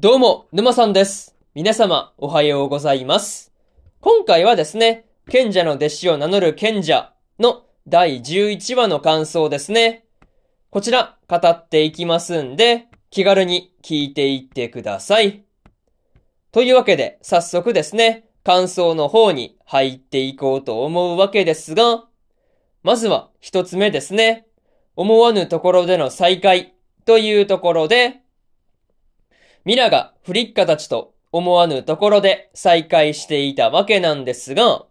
どうも、沼さんです。皆様、おはようございます。今回はですね、賢者の弟子を名乗る賢者の第11話の感想ですね。こちら、語っていきますんで、気軽に聞いていってください。というわけで、早速ですね、感想の方に入っていこうと思うわけですが、まずは一つ目ですね。思わぬところでの再会というところで、ミラがフリッカたちと思わぬところで再会していたわけなんですが、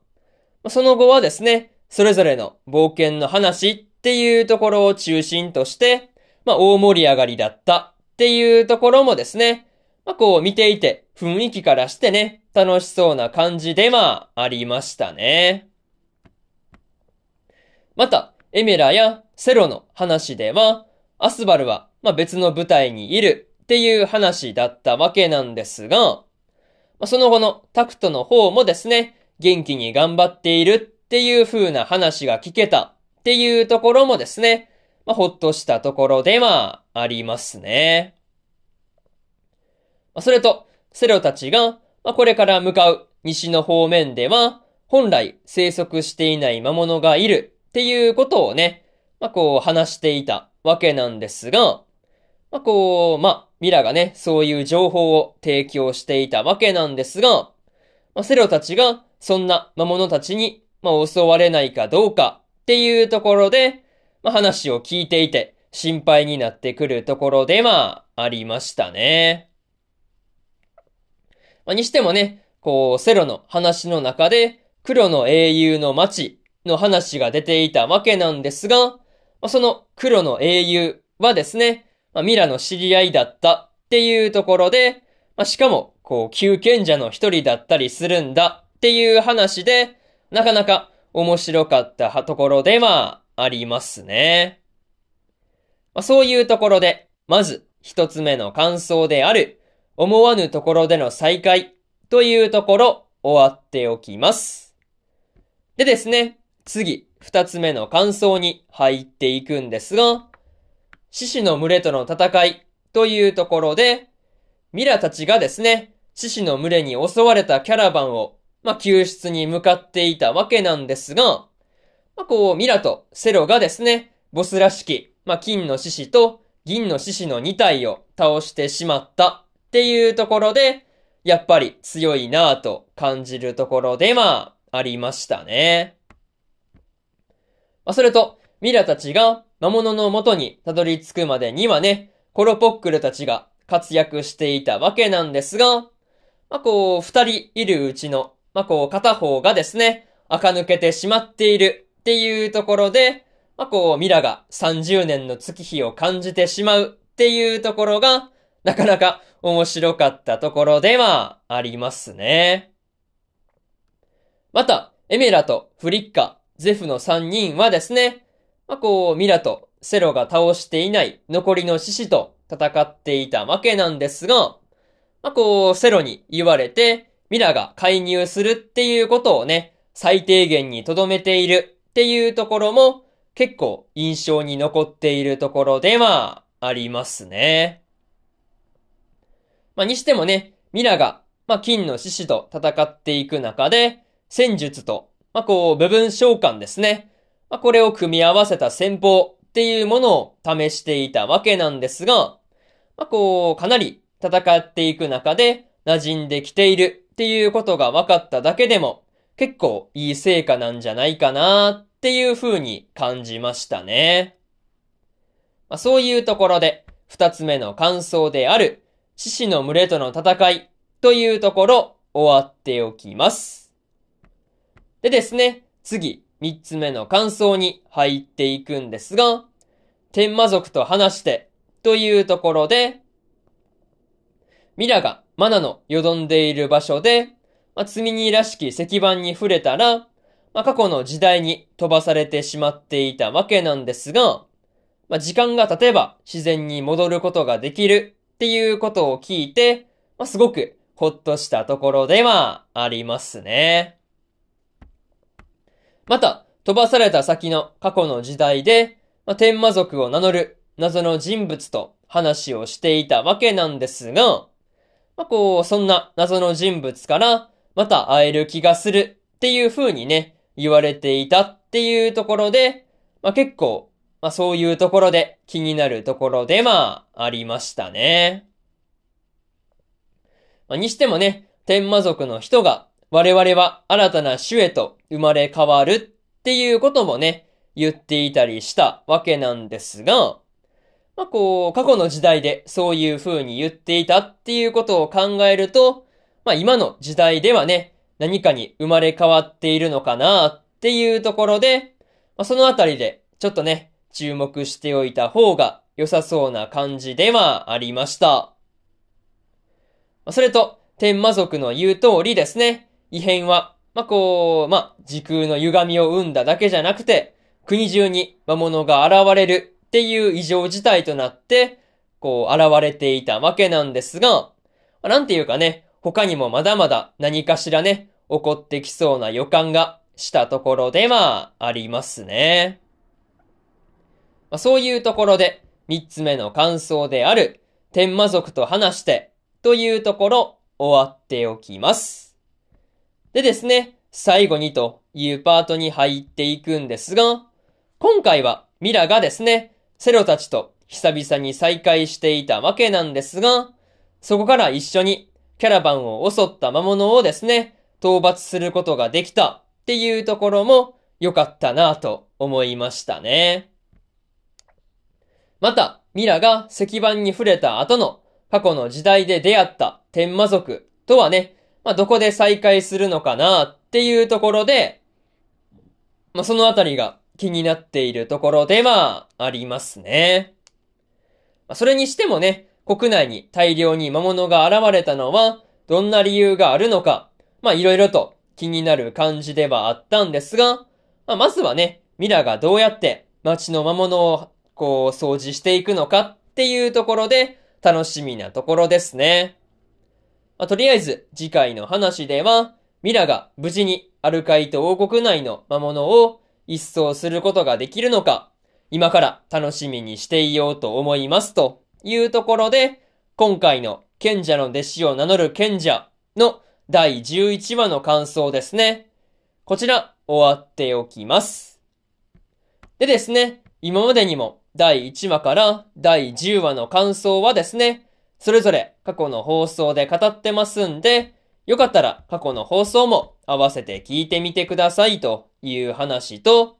その後はですね、それぞれの冒険の話っていうところを中心として、まあ大盛り上がりだったっていうところもですね、まあこう見ていて雰囲気からしてね、楽しそうな感じでまあありましたね。また、エメラやセロの話では、アスバルはまあ別の舞台にいるっていう話だったわけなんですが、その後のタクトの方もですね、元気に頑張っているっていう風な話が聞けたっていうところもですね、まあ、ほっとしたところではありますね。それと、セロたちが、ま、これから向かう西の方面では、本来生息していない魔物がいるっていうことをね、まあ、こう話していたわけなんですが、まあ、こう、まあ、ミラがね、そういう情報を提供していたわけなんですが、まあ、セロたちがそんな魔物たちに、まあ、襲われないかどうかっていうところで、まあ、話を聞いていて心配になってくるところでまあ、りましたね。まあ、にしてもね、こう、セロの話の中で、黒の英雄の町の話が出ていたわけなんですが、まあ、その黒の英雄はですね、まあ、ミラの知り合いだったっていうところで、まあ、しかも、こう、旧賢者の一人だったりするんだっていう話で、なかなか面白かったところではありますね。まあ、そういうところで、まず一つ目の感想である、思わぬところでの再会というところ終わっておきます。でですね、次、二つ目の感想に入っていくんですが、獅子の群れとの戦いというところで、ミラたちがですね、獅子の群れに襲われたキャラバンを、まあ、救出に向かっていたわけなんですが、まあ、こう、ミラとセロがですね、ボスらしき、まあ、金の獅子と銀の獅子の2体を倒してしまったっていうところで、やっぱり強いなぁと感じるところでまあ、ありましたね。まあ、それと、ミラたちが魔物の元にたどり着くまでにはね、コロポックルたちが活躍していたわけなんですが、まあ、こう、二人いるうちの、まあ、こう、片方がですね、垢抜けてしまっているっていうところで、まあ、こう、ミラが30年の月日を感じてしまうっていうところが、なかなか面白かったところではありますね。また、エメラとフリッカ、ゼフの3人はですね、まあ、こう、ミラとセロが倒していない残りの獅子と戦っていたわけなんですが、まあ、こう、セロに言われて、ミラが介入するっていうことをね、最低限に留めているっていうところも、結構印象に残っているところではありますね。まあ、にしてもね、ミラが、まあ、金の獅子と戦っていく中で、戦術と、まあ、こう、部分召喚ですね。まあ、これを組み合わせた戦法っていうものを試していたわけなんですが、まあ、こう、かなり戦っていく中で馴染んできているっていうことが分かっただけでも、結構いい成果なんじゃないかなっていう風に感じましたね。まあ、そういうところで、二つ目の感想である、獅子の群れとの戦いというところ終わっておきます。でですね、次、三つ目の感想に入っていくんですが、天魔族と話してというところで、ミラがマナのよどんでいる場所で、まあ、積み荷らしき石板に触れたら、まあ、過去の時代に飛ばされてしまっていたわけなんですが、まあ、時間が経てば自然に戻ることができるっていうことを聞いて、まあ、すごくほっとしたところではありますね。また、飛ばされた先の過去の時代で、まあ、天魔族を名乗る謎の人物と話をしていたわけなんですが、まあ、こう、そんな謎の人物から、また会える気がするっていう風にね、言われていたっていうところで、まあ、結構、まあ、そういうところで気になるところでまあ、ありましたね。まあ、にしてもね、天魔族の人が、我々は新たな種へと生まれ変わるっていうこともね、言っていたりしたわけなんですが、まあ、こう、過去の時代でそういう風に言っていたっていうことを考えると、まあ、今の時代ではね、何かに生まれ変わっているのかなっていうところで、まあ、そのあたりでちょっとね、注目しておいた方が良さそうな感じではありました。それと、天魔族の言う通りですね、異変は、まあ、こう、まあ、時空の歪みを生んだだけじゃなくて、国中に魔物が現れるっていう異常事態となって、こう、現れていたわけなんですが、まあなんていうかね、他にもまだまだ何かしらね、起こってきそうな予感がしたところではありますね。まあ、そういうところで、三つ目の感想である、天魔族と話して、というところ、終わっておきます。でですね、最後にというパートに入っていくんですが、今回はミラがですね、セロたちと久々に再会していたわけなんですが、そこから一緒にキャラバンを襲った魔物をですね、討伐することができたっていうところも良かったなぁと思いましたね。また、ミラが石板に触れた後の過去の時代で出会った天魔族とはね、まあ、どこで再会するのかなっていうところで、まあ、そのあたりが気になっているところではありますね。まあ、それにしてもね、国内に大量に魔物が現れたのは、どんな理由があるのか、まあいろいろと気になる感じではあったんですが、まあ、まずはね、ミラがどうやって街の魔物をこう掃除していくのかっていうところで楽しみなところですね。まあ、とりあえず次回の話では、ミラが無事にアルカイト王国内の魔物を一掃することができるのか、今から楽しみにしていようと思いますというところで、今回の賢者の弟子を名乗る賢者の第11話の感想ですね。こちら終わっておきます。でですね、今までにも第1話から第10話の感想はですね、それぞれ過去の放送で語ってますんで、よかったら過去の放送も合わせて聞いてみてくださいという話と、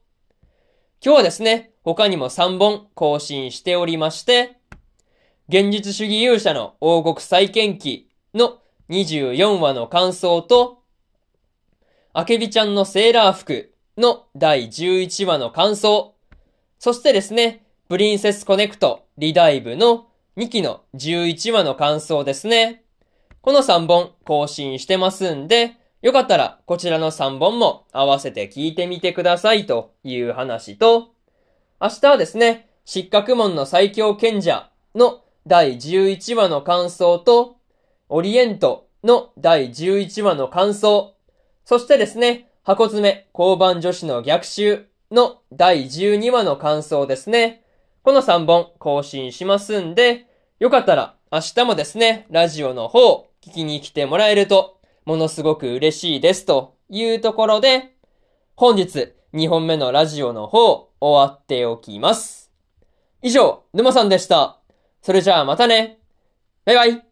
今日はですね、他にも3本更新しておりまして、現実主義勇者の王国再建記の24話の感想と、あけびちゃんのセーラー服の第11話の感想、そしてですね、プリンセスコネクトリダイブの2期の11話の感想ですね。この3本更新してますんで、よかったらこちらの3本も合わせて聞いてみてくださいという話と、明日はですね、失格門の最強賢者の第11話の感想と、オリエントの第11話の感想、そしてですね、箱詰め交番女子の逆襲の第12話の感想ですね。この3本更新しますんで、よかったら明日もですね、ラジオの方聞きに来てもらえると、ものすごく嬉しいですというところで、本日2本目のラジオの方終わっておきます。以上、沼さんでした。それじゃあまたね。バイバイ。